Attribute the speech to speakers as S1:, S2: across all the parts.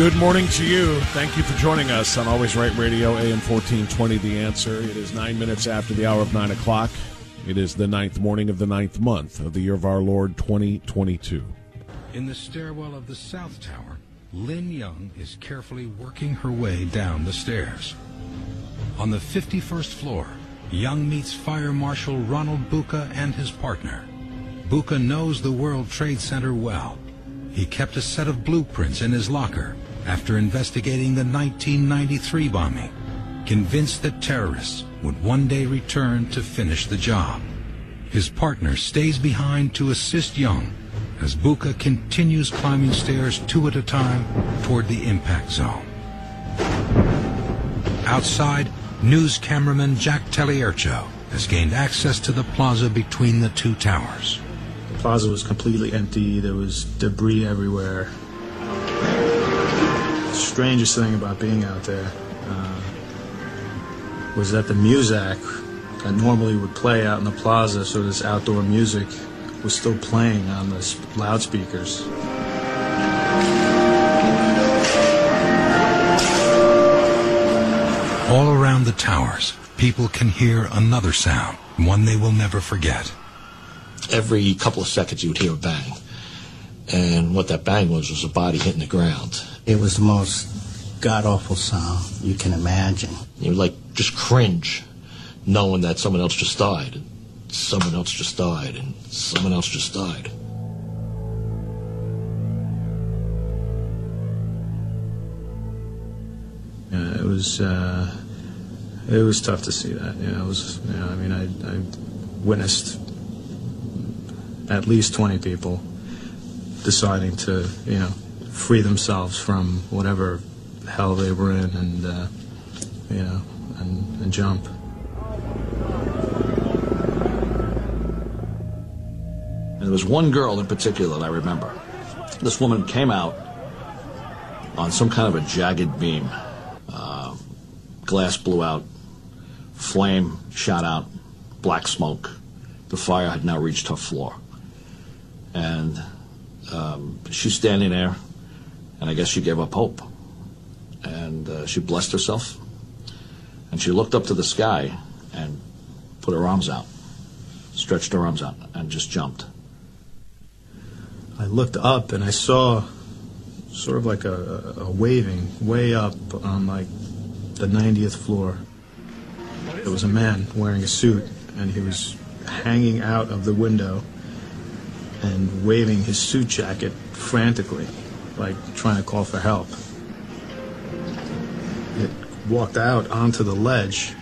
S1: Good morning to you. Thank you for joining us on Always Right Radio, AM 1420, The Answer. It is nine minutes after the hour of nine o'clock. It is the ninth morning of the ninth month of the year of our Lord 2022.
S2: In the stairwell of the South Tower, Lynn Young is carefully working her way down the stairs. On the 51st floor, Young meets Fire Marshal Ronald Bucca and his partner. Bucca knows the World Trade Center well. He kept a set of blueprints in his locker after investigating the 1993 bombing, convinced that terrorists would one day return to finish the job. His partner stays behind to assist Young as Bucca continues climbing stairs two at a time toward the impact zone. Outside, news cameraman Jack Teliercho has gained access to the plaza between the two towers.
S3: The plaza was completely empty. There was debris everywhere. The strangest thing about being out there uh, was that the music that normally would play out in the plaza, so this outdoor music, was still playing on the loudspeakers.
S2: All around the towers, people can hear another sound, one they will never forget.
S4: Every couple of seconds you would hear a bang. And what that bang was was a body hitting the ground.
S5: It was the most god awful sound you can imagine.
S4: You would like just cringe knowing that someone else just died. And someone else just died. And someone else just died.
S3: Yeah, it was uh, it was tough to see that. Yeah, it was. You know, I mean, I, I witnessed at least twenty people deciding to, you know, free themselves from whatever hell they were in, and uh, you know, and, and jump.
S4: And there was one girl in particular that I remember. This woman came out on some kind of a jagged beam. Uh, glass blew out, flame shot out, black smoke. The fire had now reached her floor. And um, she's standing there, and I guess she gave up hope. And uh, she blessed herself, and she looked up to the sky and put her arms out, stretched her arms out, and just jumped.
S3: I looked up and I saw sort of like a, a waving way up on like the 90th floor. There was a man wearing a suit and he was hanging out of the window and waving his suit jacket frantically, like trying to call for help. It walked out onto the ledge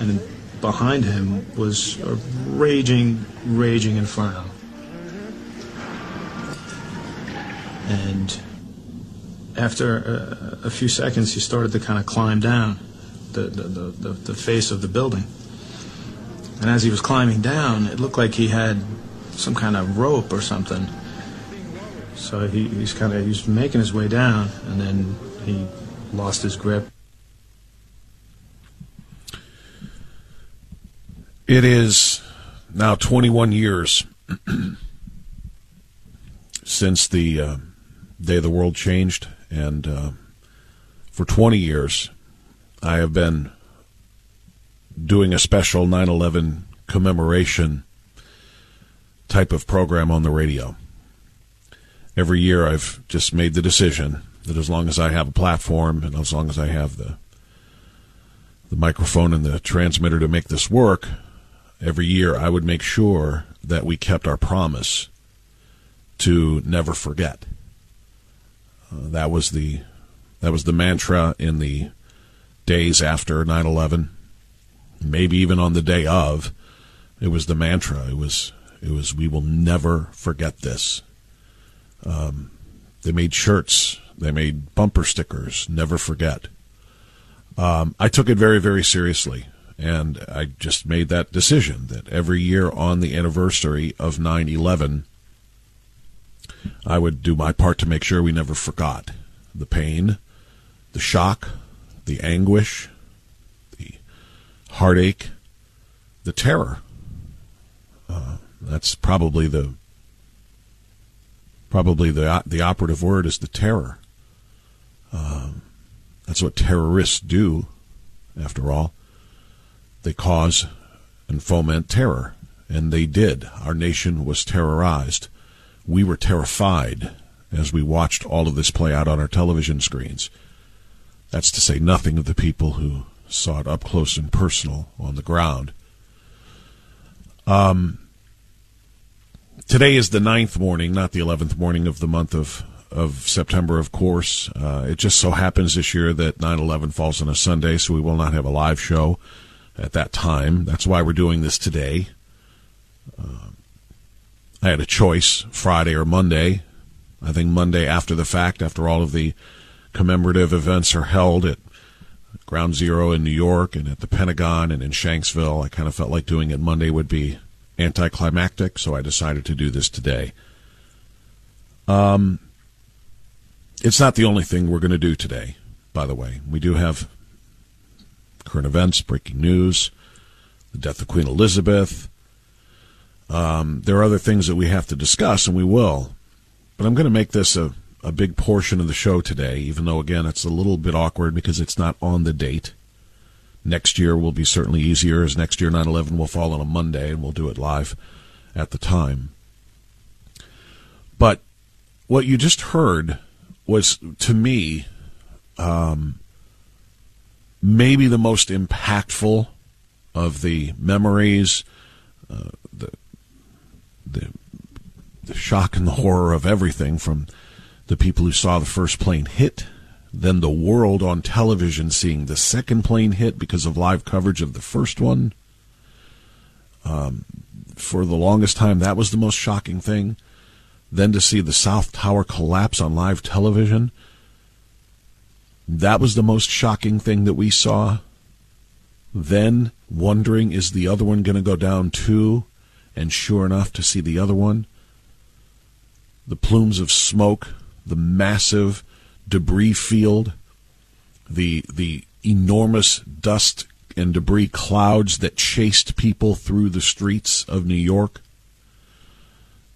S3: and behind him was a raging, raging inferno. And after a, a, few seconds, he started to kind of climb down the, the, the, the, face of the building. And as he was climbing down, it looked like he had some kind of rope or something. So he, he's kind of he's making his way down, and then he lost his grip.
S1: It is now 21 years since the uh, day the world changed, and uh, for 20 years, I have been doing a special 9 11 commemoration type of program on the radio. Every year, I've just made the decision that as long as I have a platform and as long as I have the the microphone and the transmitter to make this work, every year I would make sure that we kept our promise to never forget. Uh, that was the that was the mantra in the days after 9/11, maybe even on the day of. It was the mantra. It was it was we will never forget this. Um, They made shirts. They made bumper stickers. Never forget. Um, I took it very, very seriously. And I just made that decision that every year on the anniversary of 9 11, I would do my part to make sure we never forgot the pain, the shock, the anguish, the heartache, the terror. Uh, that's probably the probably the the operative word is the terror. Um, that's what terrorists do, after all. They cause and foment terror, and they did. Our nation was terrorized. We were terrified as we watched all of this play out on our television screens. That's to say nothing of the people who saw it up close and personal on the ground. Um, today is the ninth morning, not the eleventh morning of the month of of September, of course. Uh, it just so happens this year that 9 11 falls on a Sunday, so we will not have a live show at that time. That's why we're doing this today. Uh, I had a choice Friday or Monday. I think Monday after the fact, after all of the commemorative events are held at Ground Zero in New York and at the Pentagon and in Shanksville, I kind of felt like doing it Monday would be anticlimactic, so I decided to do this today. Um, it's not the only thing we're going to do today, by the way. We do have current events, breaking news, the death of Queen Elizabeth. Um, there are other things that we have to discuss, and we will. But I'm going to make this a, a big portion of the show today, even though, again, it's a little bit awkward because it's not on the date. Next year will be certainly easier, as next year 9 11 will fall on a Monday, and we'll do it live at the time. But what you just heard was, to me, um, maybe the most impactful of the memories, uh, the, the the shock and the horror of everything from the people who saw the first plane hit, then the world on television seeing the second plane hit because of live coverage of the first one. Um, for the longest time, that was the most shocking thing. Then to see the South Tower collapse on live television that was the most shocking thing that we saw. Then wondering, is the other one going to go down too? And sure enough, to see the other one, the plumes of smoke, the massive debris field, the the enormous dust and debris clouds that chased people through the streets of New York.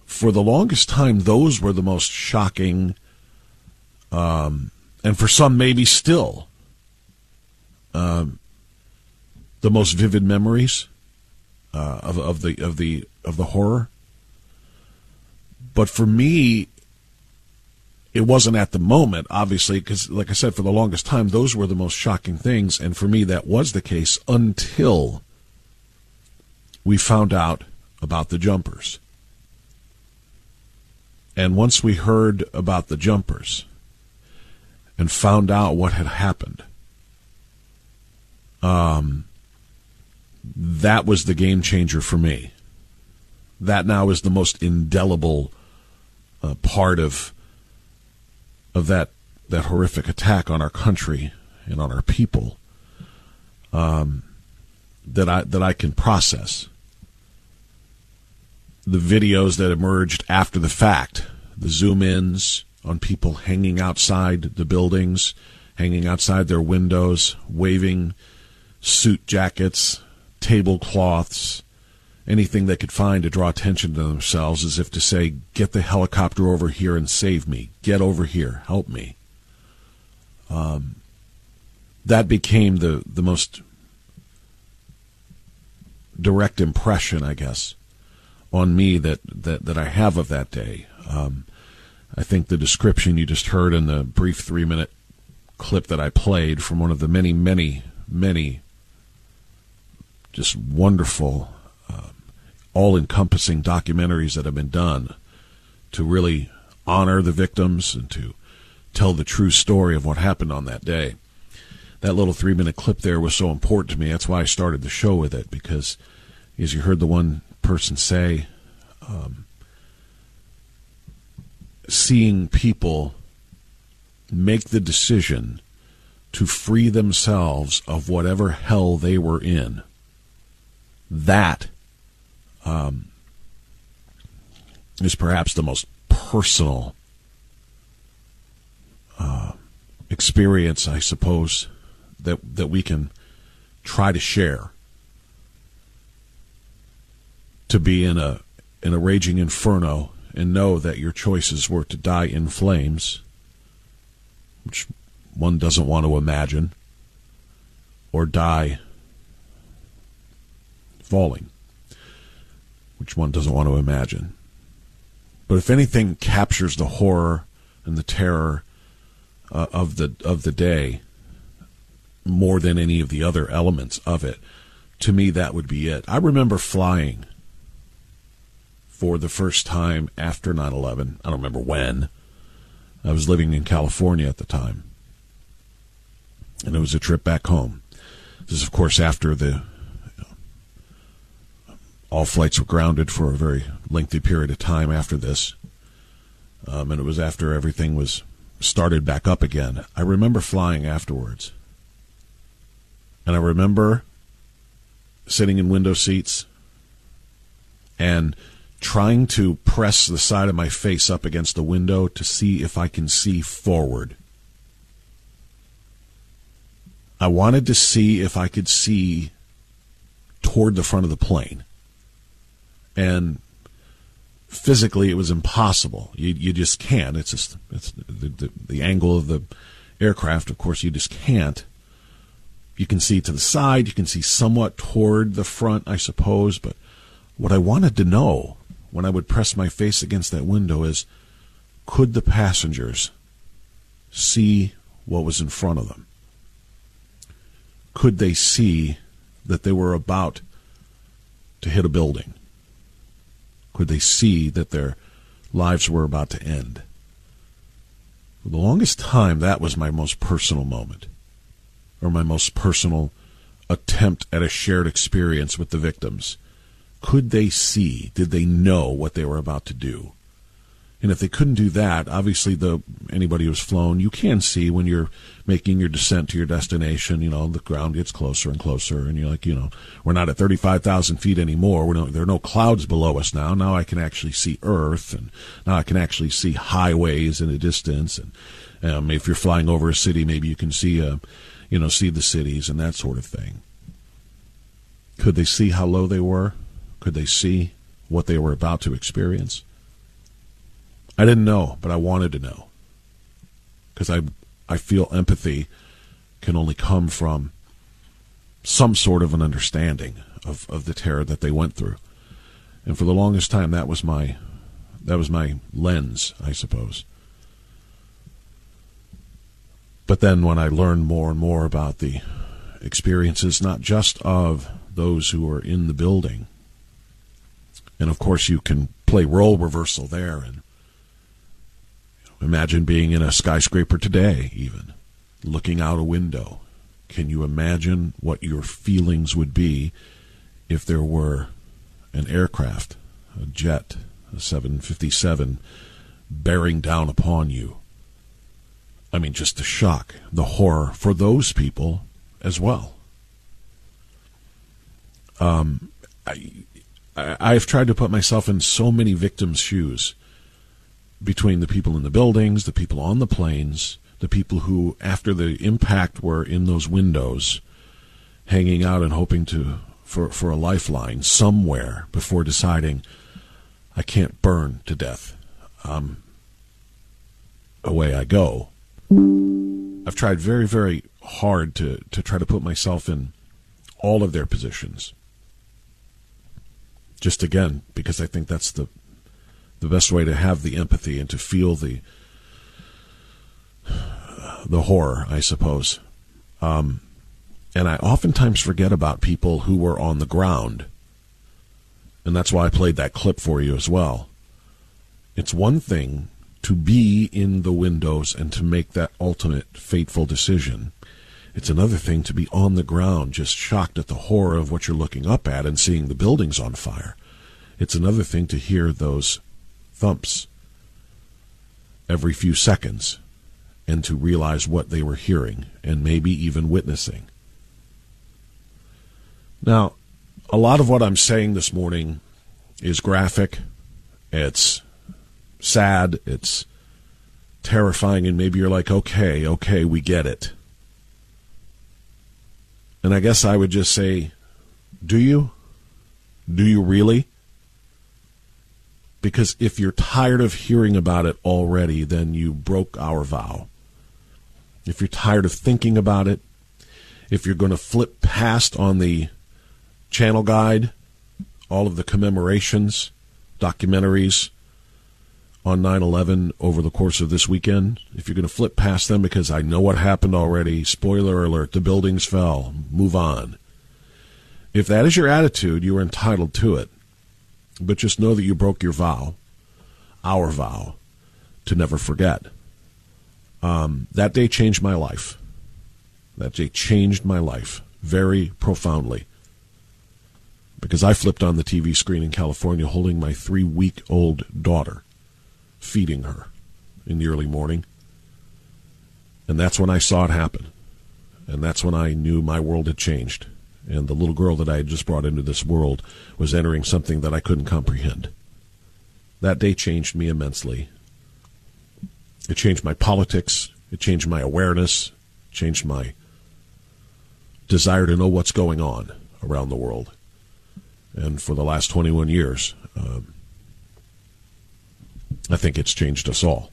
S1: For the longest time, those were the most shocking um, and for some maybe still um, the most vivid memories uh, of, of the of the of the horror. But for me, it wasn't at the moment, obviously, because like I said, for the longest time, those were the most shocking things, and for me, that was the case until we found out about the jumpers. And once we heard about the jumpers, and found out what had happened. Um, that was the game changer for me. That now is the most indelible uh, part of of that that horrific attack on our country and on our people um, that I that I can process. The videos that emerged after the fact, the zoom ins, on people hanging outside the buildings, hanging outside their windows, waving suit jackets, tablecloths, anything they could find to draw attention to themselves as if to say, Get the helicopter over here and save me. Get over here. Help me. Um, that became the, the most direct impression, I guess, on me that, that, that I have of that day. Um, I think the description you just heard in the brief three minute clip that I played from one of the many, many, many just wonderful, uh, all encompassing documentaries that have been done to really honor the victims and to tell the true story of what happened on that day. That little three minute clip there was so important to me. That's why I started the show with it because, as you heard the one person say, um, seeing people make the decision to free themselves of whatever hell they were in. That um, is perhaps the most personal uh, experience, I suppose, that that we can try to share. To be in a in a raging inferno and know that your choices were to die in flames, which one doesn't want to imagine, or die falling, which one doesn't want to imagine. But if anything captures the horror and the terror uh, of the of the day more than any of the other elements of it, to me that would be it. I remember flying for the first time after 9/11. I don't remember when. I was living in California at the time. And it was a trip back home. This is of course after the all flights were grounded for a very lengthy period of time after this. Um, and it was after everything was started back up again. I remember flying afterwards. And I remember sitting in window seats and trying to press the side of my face up against the window to see if I can see forward. I wanted to see if I could see toward the front of the plane and physically it was impossible. You you just can't. It's just it's the, the, the angle of the aircraft. Of course, you just can't. You can see to the side. You can see somewhat toward the front, I suppose. But what I wanted to know when I would press my face against that window is, could the passengers see what was in front of them? Could they see that they were about to hit a building? Could they see that their lives were about to end? For the longest time, that was my most personal moment, or my most personal attempt at a shared experience with the victims. Could they see? Did they know what they were about to do? And if they couldn't do that, obviously the anybody who's flown, you can see when you're making your descent to your destination. You know, the ground gets closer and closer, and you're like, you know, we're not at thirty-five thousand feet anymore. We're there are no clouds below us now. Now I can actually see Earth, and now I can actually see highways in the distance. And um, if you're flying over a city, maybe you can see, uh, you know, see the cities and that sort of thing. Could they see how low they were? Could they see what they were about to experience? I didn't know, but I wanted to know because I I feel empathy can only come from some sort of an understanding of, of the terror that they went through. And for the longest time that was my that was my lens, I suppose. But then when I learned more and more about the experiences not just of those who were in the building, and of course you can play role reversal there and Imagine being in a skyscraper today, even looking out a window. Can you imagine what your feelings would be if there were an aircraft, a jet, a 757, bearing down upon you? I mean, just the shock, the horror for those people as well. Um, I, I've tried to put myself in so many victims' shoes between the people in the buildings, the people on the planes, the people who, after the impact, were in those windows, hanging out and hoping to for for a lifeline somewhere before deciding, I can't burn to death. Um, away I go. I've tried very, very hard to, to try to put myself in all of their positions. Just again, because I think that's the the best way to have the empathy and to feel the the horror, I suppose. Um, and I oftentimes forget about people who were on the ground. And that's why I played that clip for you as well. It's one thing to be in the windows and to make that ultimate fateful decision. It's another thing to be on the ground, just shocked at the horror of what you're looking up at and seeing the buildings on fire. It's another thing to hear those thumps every few seconds and to realize what they were hearing and maybe even witnessing. Now, a lot of what I'm saying this morning is graphic. It's sad. It's terrifying. And maybe you're like, okay, okay, we get it. And I guess I would just say, do you? Do you really? Because if you're tired of hearing about it already, then you broke our vow. If you're tired of thinking about it, if you're going to flip past on the channel guide all of the commemorations, documentaries on 9 11 over the course of this weekend, if you're going to flip past them because I know what happened already, spoiler alert, the buildings fell, move on. If that is your attitude, you are entitled to it. But just know that you broke your vow, our vow, to never forget. Um, that day changed my life. That day changed my life very profoundly. Because I flipped on the TV screen in California holding my three week old daughter, feeding her in the early morning. And that's when I saw it happen. And that's when I knew my world had changed and the little girl that I had just brought into this world was entering something that I couldn't comprehend. That day changed me immensely. It changed my politics, it changed my awareness, changed my desire to know what's going on around the world. And for the last 21 years, um, I think it's changed us all.